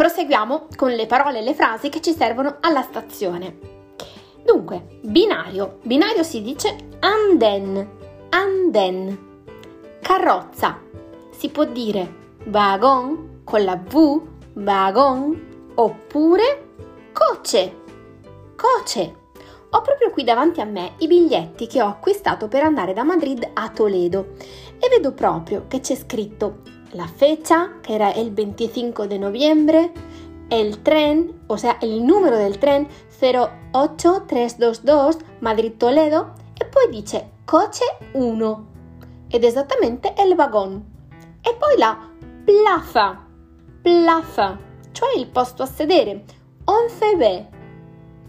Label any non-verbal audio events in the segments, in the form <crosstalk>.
proseguiamo con le parole e le frasi che ci servono alla stazione. Dunque, binario. Binario si dice anden, anden. Carrozza. Si può dire wagon con la V, wagon, oppure coce, coce. Ho proprio qui davanti a me i biglietti che ho acquistato per andare da Madrid a Toledo e vedo proprio che c'è scritto la fecha, che era il 25 di novembre, il tren, o sea, il numero del tren 08322 Madrid-Toledo e poi dice coche 1 ed esattamente il wagon. E poi la plaza, plaza, cioè il posto a sedere, 11B.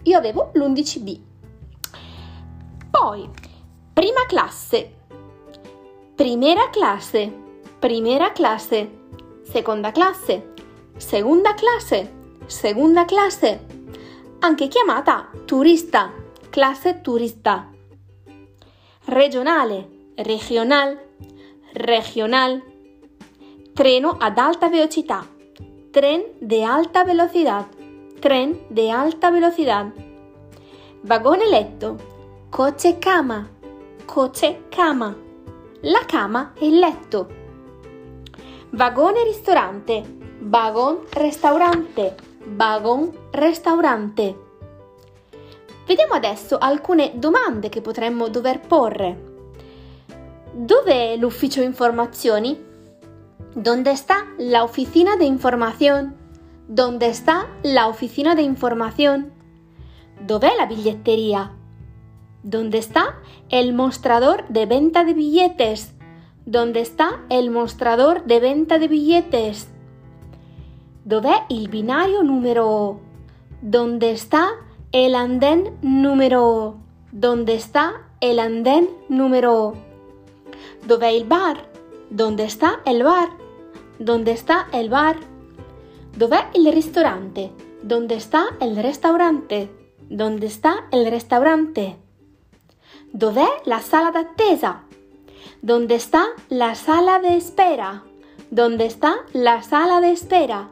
Io avevo l'11B. Poi, prima classe, primera classe, primera classe, seconda classe, seconda classe, seconda classe, anche chiamata turista, classe turista. Regionale, regional, regional. Treno ad alta velocità, tren de alta velocidad, tren de alta velocidad. Vagone letto, coche cama, coche cama. La cama e il letto. Vagone ristorante, vagon restaurante, vagon restaurante. Vediamo adesso alcune domande che potremmo dover porre. Dov'è l'ufficio informazioni? ¿Dónde está la oficina de información? ¿Dónde está la oficina de información? Dov'è la biglietteria? ¿Dónde está el mostrador de venta de billetes? ¿Dónde está el mostrador de venta de billetes? Dov'è il binario numero? ¿Dónde está el andén número? ¿Dónde está el andén número? Dov'è il bar? ¿Dónde está el bar? ¿Dónde está el bar? Dov'è il ristorante? ¿Dónde está el restaurante? ¿Dónde está el restaurante? Dov'è la sala d'attesa? ¿Dónde está la sala de espera? ¿Dónde está la sala de espera?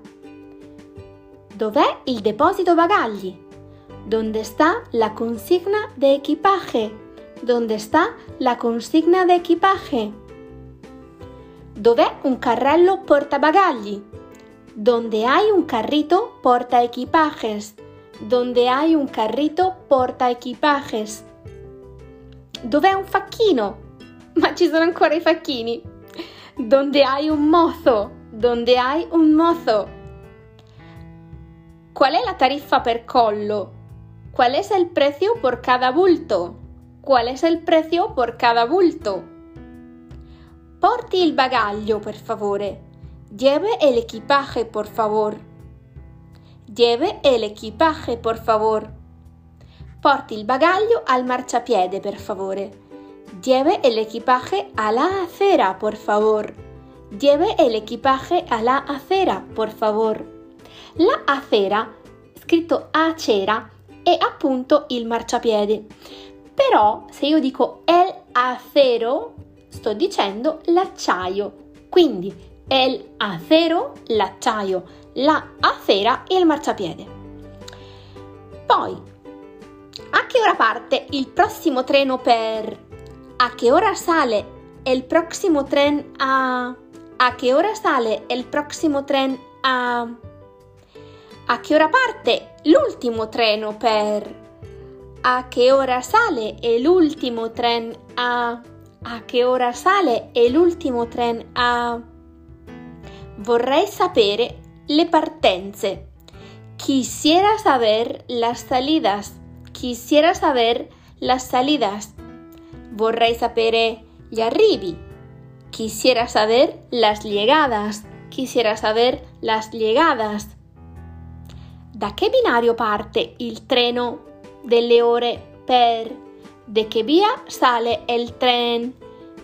Dov'è il deposito bagagli? ¿Dónde está la consigna de equipaje? ¿Dónde está la consigna de equipaje? Dov'è un carrello portabagagli? ¿Dónde hay un carrito porta equipajes? ¿Dónde hay un carrito porta equipajes? Dov'è un facchino? Ma ci sono ancora i facchini. Donde hai un mozo? Donde hai un mozo? Qual è la tariffa per collo? ¿Cuál es el precio por cada bulto? ¿Cuál es el precio por cada bulto? Porti il bagaglio, per favore. Lleve el equipaje, por favor. Lleve el equipaje, por favor. Porti il bagaglio al marciapiede, per favore. Lleve el equipaje a la acera, por favor. Lleve el equipaje a la acera, por favor. La acera, scritto acera, è appunto il marciapiede. Però se io dico el acero, sto dicendo l'acciaio. Quindi el acero, l'acciaio, la acera e il marciapiede. Poi, a che ora parte il prossimo treno per ¿A qué hora sale el próximo tren a... ¿A qué hora sale el próximo tren a... ¿A qué hora parte l'ultimo treno per... ¿A qué hora sale el último tren a... ¿A qué hora sale el último tren a... Vorrei sapere le partenze. Quisiera saber las salidas. Quisiera saber las salidas. Vorrei sapere gli arrivi. Quisiera saber las llegadas. Quisiera saber las llegadas. Da che binario parte il treno delle ore per? De che via sale el tren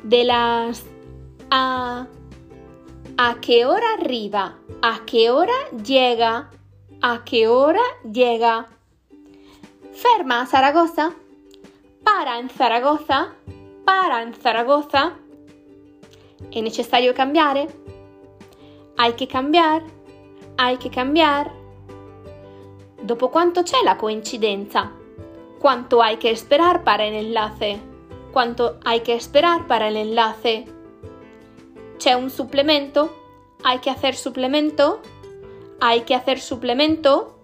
de las a? ¿A qué hora arriva? ¿A qué hora llega? ¿A qué hora llega? Ferma Zaragoza? Para in Zaragoza, para in Zaragoza. È necessario cambiare? Hay que cambiar, hay que cambiar? ¿Dopo quanto c'è la coincidenza? ¿Cuánto hay que esperar para el enlace? ¿Cuánto hay que esperar para el enlace? ¿C'è un suplemento? ¿Hay que hacer suplemento? ¿Hay que hacer suplemento?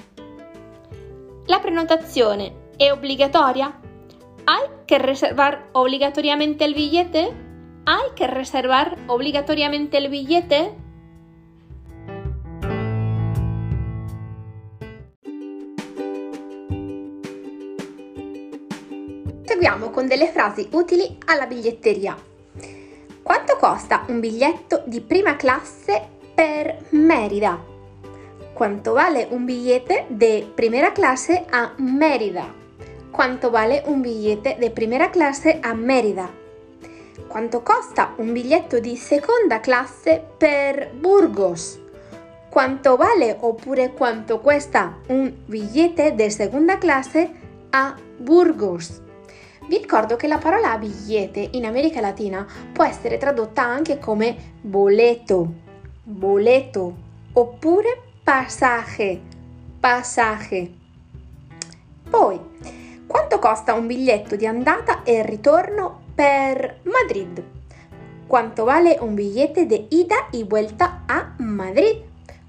La prenotazione è obbligatoria? ¿Hay que reservar obligatoriamente el billete? ¿Hay que reservar obligatoriamente el billete? Seguiamo con delle frasi utili alla biglietteria. Quanto costa un biglietto di prima classe per Merida? Quanto vale un bigliete de primera clase a Mérida? Quanto vale un bigliete de primera clase a Mérida? Quanto costa un biglietto di seconda classe per Burgos? Quanto vale oppure quanto cuesta un bigliete di seconda classe a Burgos? Vi ricordo che la parola bigliete in America Latina può essere tradotta anche come boleto, boleto oppure pasaje, pasaje. Poi, quanto costa un biglietto di andata e ritorno per Madrid? Quanto vale un bigliete de ida y vuelta a Madrid?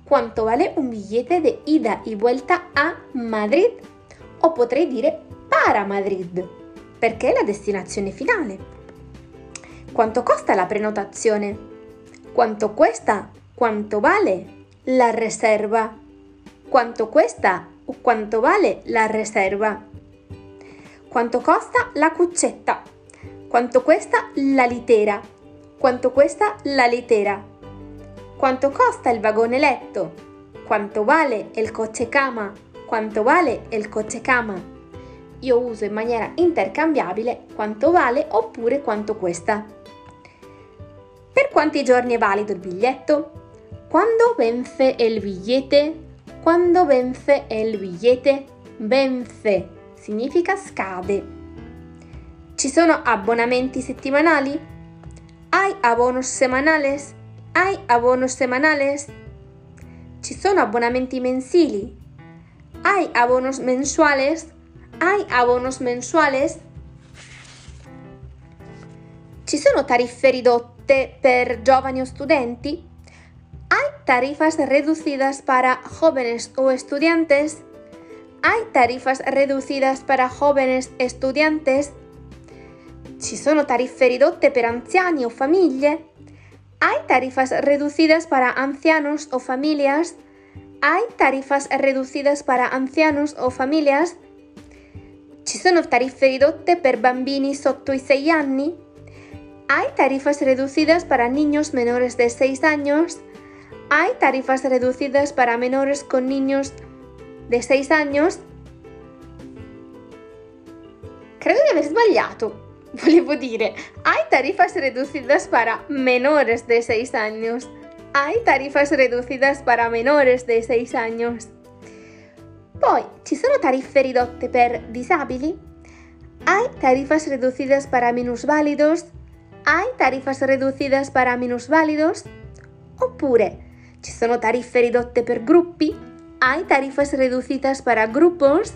Quanto vale un bigliete de ida y vuelta a Madrid? O potrei dire para Madrid perché è la destinazione finale. Quanto costa la prenotazione? Quanto cuesta? Quanto vale la reserva? Quanto cuesta o quanto vale la reserva? Quanto costa la cuccetta? Quanto cuesta la litera? Quanto cuesta la litera? Quanto costa il vagone letto? Quanto vale il coche cama? Quanto vale il coche cama? io uso in maniera intercambiabile quanto vale oppure quanto cuesta. Per quanti giorni è valido il biglietto? Quando vence il bigliete? Quando vence il bigliete? Vence significa scade. Ci sono abbonamenti settimanali? Hai abonos semanales? Hai abonos semanales? Ci sono abbonamenti mensili? Hai abonos mensuales? Hai abonos mensuales? Ci sono tariffe ridotte per giovani o studenti? Hay tarifas reducidas para jóvenes o estudiantes? Hay tarifas reducidas para jóvenes estudiantes? Ci sono tariffe ridotte per anziani o famiglie? Hay tarifas reducidas para ancianos o familias? Hay tarifas reducidas para ancianos o familias? Ci sono tariffe ridotte per bambini sotto i 6 anni? ¿Hay tarifas reducidas para niños menores de 6 años? ¿Hay tarifas reducidas para menores con niños de 6 años? Credo di aver sbagliato. <laughs> Volevo dire, hay tarifas reducidas para menores de 6 años. Hay tarifas reducidas para menores de 6 años. Poi, ci sono tariffe ridotte per disabili? ¿Hay tarifas reducidas para minusválidos? ¿Hay tarifas reducidas para minusválidos? Oppure, ci sono tariffe ridotte per gruppi? ¿Hay tarifas reducidas para grupos?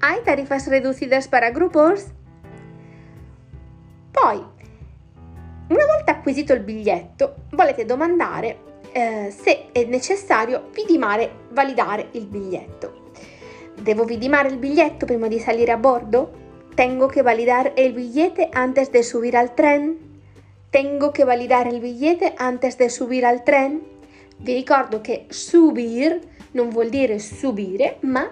¿Hay tarifas reducidas para grupos? Poi, una volta acquisito il biglietto, volete domandare eh, se è necessario vidimare, validare il biglietto. ¿Debo vidimar el billete prima di salire a bordo? ¿Tengo que validar el billete antes de subir al tren? ¿Tengo que validar el billete antes de subir al tren? Vi ricordo che subir non vuol dire subire, ma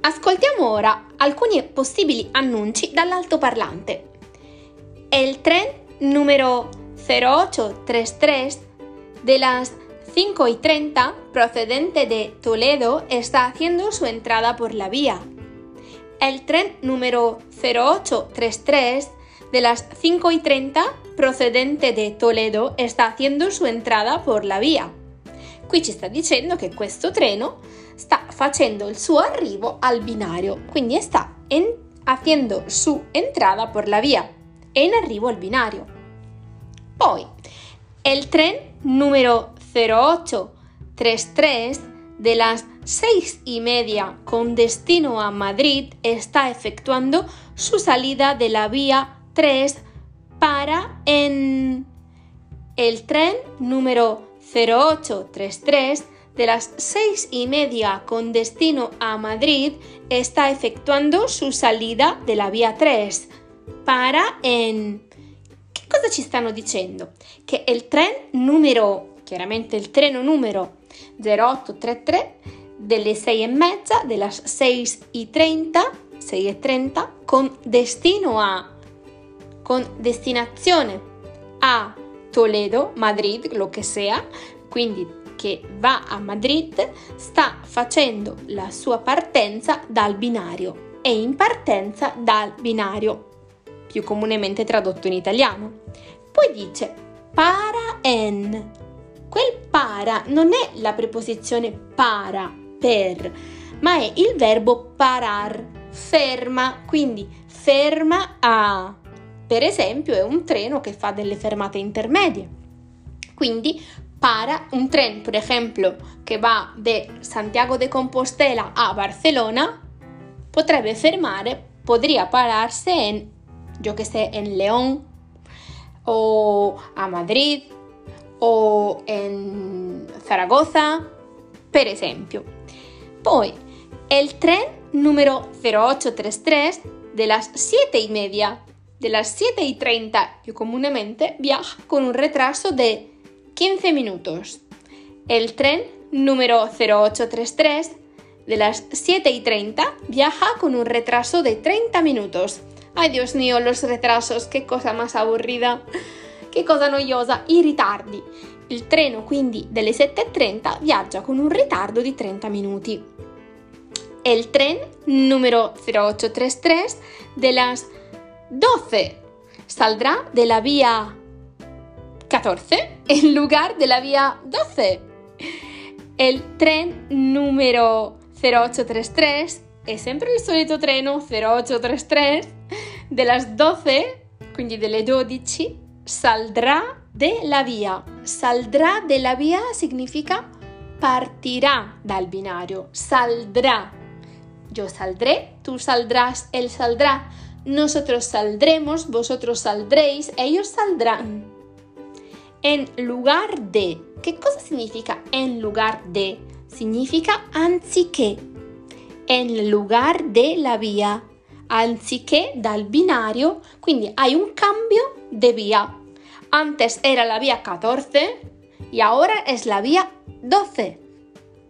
Ascoltiamo ora alcuni possibili annunci dall'altoparlante. Il tren numero 0833 de las 5 y 30 procedente de Toledo está haciendo su entrada por la vía. El tren número 0833 de las 5 y 30 procedente de Toledo está haciendo su entrada por la vía. Qui ci sta dicendo che questo treno sta facendo il suo arrivo al binario, quindi sta en- haciendo su entrada por la vía en arrivo al binario. Poi, el tren número 0833 de las seis y media con destino a Madrid está efectuando su salida de la vía 3 para en el tren número 0833 de las seis y media con destino a Madrid está efectuando su salida de la vía 3 para en... Che cosa ci stanno dicendo? Che il tren numero, chiaramente il treno numero 0833 delle 6 e mezza, delle 6 e 30, 6 e 30 con destino a, con destinazione a Toledo, Madrid, lo che sia, quindi che va a Madrid sta facendo la sua partenza dal binario e in partenza dal binario, più comunemente tradotto in italiano. Poi dice para en. Quel para non è la preposizione para, per, ma è il verbo parar, ferma, quindi ferma a. Per esempio è un treno che fa delle fermate intermedie. Quindi para un tren, por ejemplo, que va de Santiago de Compostela a Barcelona, potrebbe fermare, podría pararse en, yo que sé, en León o a Madrid o en Zaragoza, per esempio. Poi, el tren número 0833 de las 7 y media, de las 7 y 30 più comunemente, viaja con un retraso de 15 minutos. El tren número 0833 de las 7 y 30 viaja con un retraso de 30 minutos. Ay Dios mío, los retrasos, qué cosa más aburrida, che cosa noiosa, i ritardi. Il treno quindi delle 7.30 viaggia con un ritardo di 30 minuti. El tren número 0833 de las 12 saldrá de la vía 14 en lugar de la vía 12. El tren numero 0833 è sempre il solito treno 0833 delle 12, quindi delle 12, saldrà della via. Saldrà della via significa partirà dal binario, saldrá. Yo saldré, tú saldrás, él saldrá. Nosotros saldremos, vosotros saldréis, ellos saldrán. En lugar de. Che cosa significa en lugar de? Significa anziché. En lugar de la via. Anziché dal binario, quindi hai un cambio de via. Antes era la via 14 y ahora es la via 12.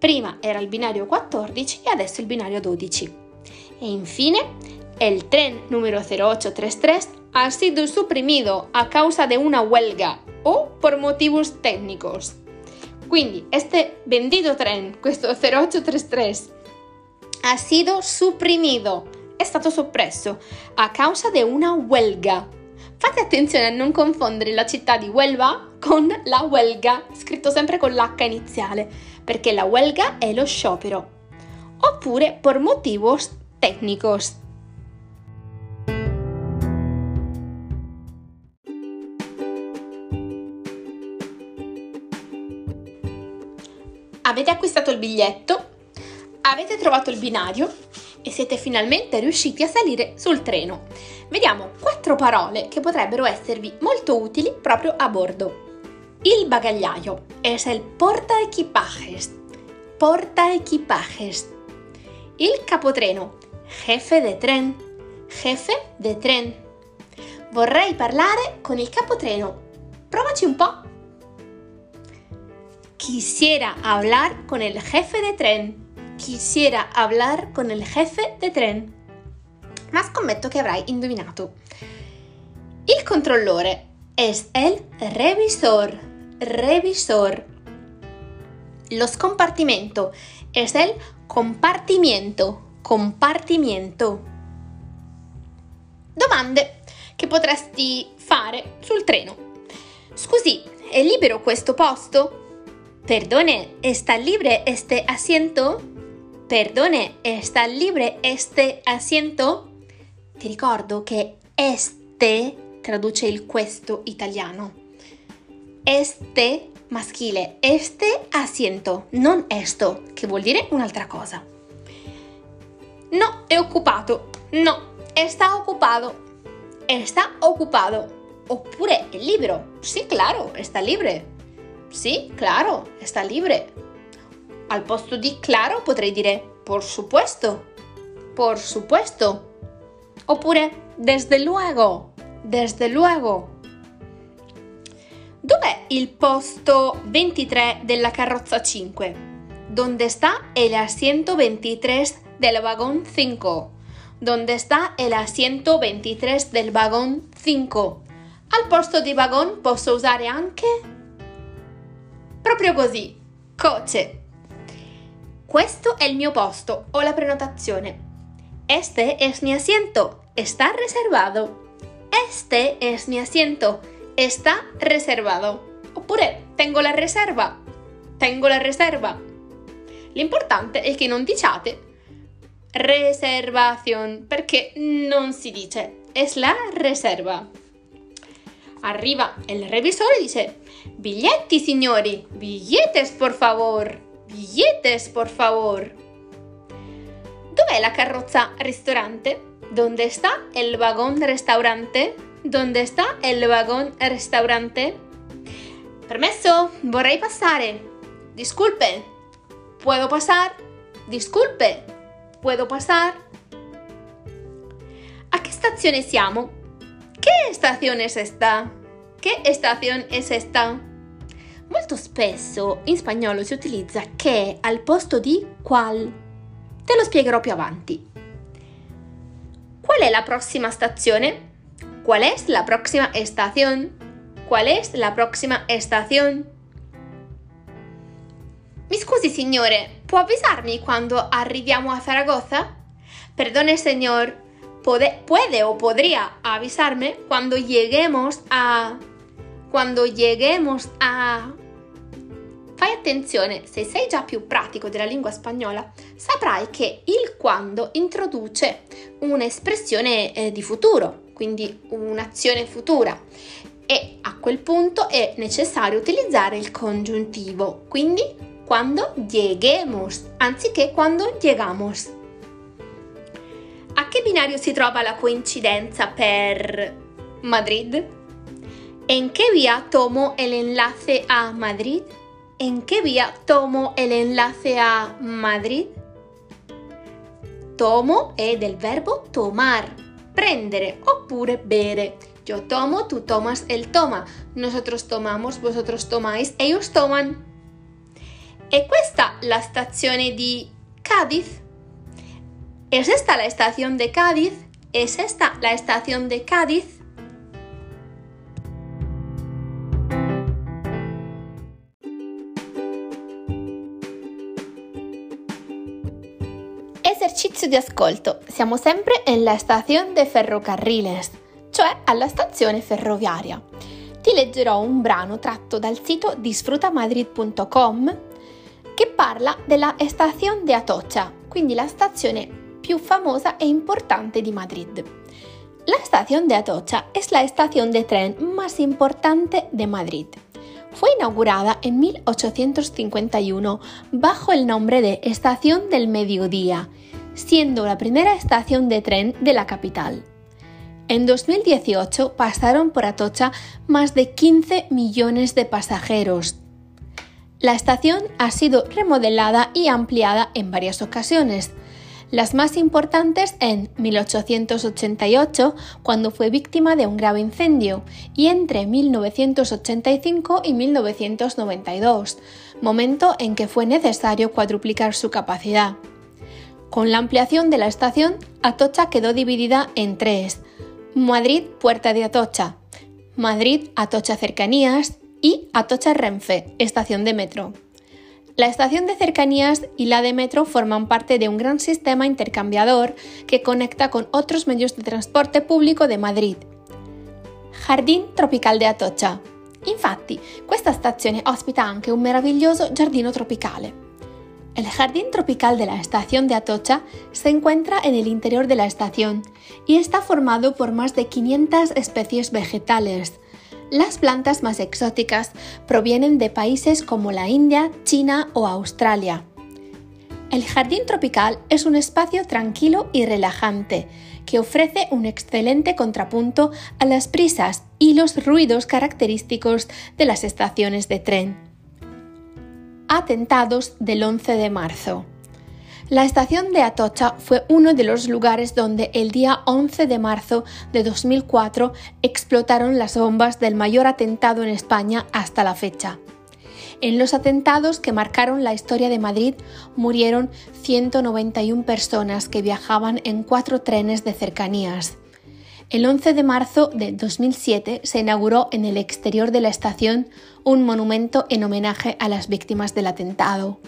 Prima era il binario 14 e adesso il binario 12. E infine, el tren numero 0833 ha sido suprimido a causa de una huelga o por motivos técnicos. Quindi, este bendito tren, questo 0833, ha sido suprimido, è stato soppresso a causa di una huelga. Fate attenzione a non confondere la città di Huelva con la huelga, scritto sempre con l'H iniziale, perché la huelga è lo sciopero. Oppure por motivos técnicos. Avete acquistato il biglietto, avete trovato il binario e siete finalmente riusciti a salire sul treno. Vediamo quattro parole che potrebbero esservi molto utili proprio a bordo. Il bagagliaio es el porta equipajes. Porta equipajes. Il capotreno, jefe de tren. Jefe de tren. Vorrei parlare con il capotreno. Provaci un po'. Quisiera hablar con el jefe de tren. Quisiera hablar con el jefe de tren. Ma scommetto che avrai indovinato. Il controllore es el revisor. Revisor. Lo scompartimento es el compartimiento. Compartimiento. Domande che potresti fare sul treno. Scusi, è libero questo posto? Perdone, ¿está libre este asiento? Perdone, ¿está libre este asiento? ti ricordo che este traduce il questo italiano. Este maschile, este asiento, non esto, che vuol dire un'altra cosa. No, è occupato. No, está ocupado. Está ocupado. Oppure è libero. Sì, claro, está libre. Sì, claro, está libre. Al posto di claro potrei dire por supuesto. Por supuesto. Oppure desde luego. Desde luego. Dov'è il posto 23 della carrozza 5? ¿Dónde está el asiento 23 del vagón 5? ¿Dónde está el asiento 23 del vagón 5? Al posto di vagón posso usare anche proprio così, coche. Questo è il mio posto, ho la prenotazione. Este es mi asiento, está reservado. Este es mi asiento, está reservado. Oppure tengo la riserva, tengo la riserva. L'importante è che non diciate reservación perché non si dice, es la reserva. Arriva il revisore e dice biglietti signori, billetes por favor, billetes por favor. Dov'è la carrozza ristorante? ¿Dónde está el vagón restaurante? ¿Dónde está el vagón restaurante? Permesso, vorrei passare. Disculpe, puedo pasar. Disculpe, puedo pasar. A che stazione siamo? Che stazione è esta? Che stazione è esta? Molto spesso in spagnolo si utilizza che al posto di qual. Te lo spiegherò più avanti. Qual è la prossima stazione? ¿Cuál es la próxima estación? ¿Cuál es la próxima estación? Mi scusi signore, può avvisarmi quando arriviamo a Zaragoza? Perdone señor, ¿puede, puede o podría avisarme cuando lleguemos a... Quando lleguemos a... Fai attenzione, se sei già più pratico della lingua spagnola, saprai che il quando introduce un'espressione eh, di futuro, quindi un'azione futura e a quel punto è necessario utilizzare il congiuntivo, quindi quando lleguemos, anziché quando llegamos. Che binario si trova la coincidenza per Madrid? ¿En qué vía tomo el enlace a Madrid? ¿En qué vía tomo el enlace a Madrid? Tomo è del verbo tomar, prendere oppure bere. Yo tomo, tú tomas, él toma. Nosotros tomamos, vosotros tomáis, ellos toman. ¿Es esta la estazione di Cádiz? ¿Es esta la estación de Cádiz? ¿Es esta la estación de Cádiz? Esercizio di ascolto. Siamo sempre nella stazione de ferrocarriles, cioè alla stazione ferroviaria. Ti leggerò un brano tratto dal sito disfrutamadrid.com che parla della stazione de Atocha, quindi la stazione più famosa e importante di Madrid. La estación de Atocha es la estación de tren más importante de Madrid. Fue inaugurada en 1851 bajo el nombre de Estación del Mediodía siendo la primera estación de tren de la capital. En 2018 pasaron por Atocha más de 15 millones de pasajeros. La estación ha sido remodelada y ampliada en varias ocasiones, las más importantes en 1888, cuando fue víctima de un grave incendio, y entre 1985 y 1992, momento en que fue necesario cuadruplicar su capacidad. Con la ampliación de la estación, Atocha quedó dividida en tres. Madrid Puerta de Atocha, Madrid Atocha Cercanías y Atocha Renfe, estación de metro. La estación de cercanías y la de metro forman parte de un gran sistema intercambiador que conecta con otros medios de transporte público de Madrid. Jardín Tropical de Atocha. Infatti, questa stazione ospita anche un meraviglioso giardino tropicale. El jardín tropical de la estación de Atocha se encuentra en el interior de la estación y está formado por más de 500 especies vegetales. Las plantas más exóticas provienen de países como la India, China o Australia. El jardín tropical es un espacio tranquilo y relajante que ofrece un excelente contrapunto a las prisas y los ruidos característicos de las estaciones de tren atentados del 11 de marzo. La estación de Atocha fue uno de los lugares donde el día 11 de marzo de 2004 explotaron las bombas del mayor atentado en España hasta la fecha. En los atentados que marcaron la historia de Madrid murieron 191 personas que viajaban en cuatro trenes de cercanías. El 11 de marzo de 2007 se inauguró en el exterior de la estación un monumento en homenaje a las víctimas del atentado.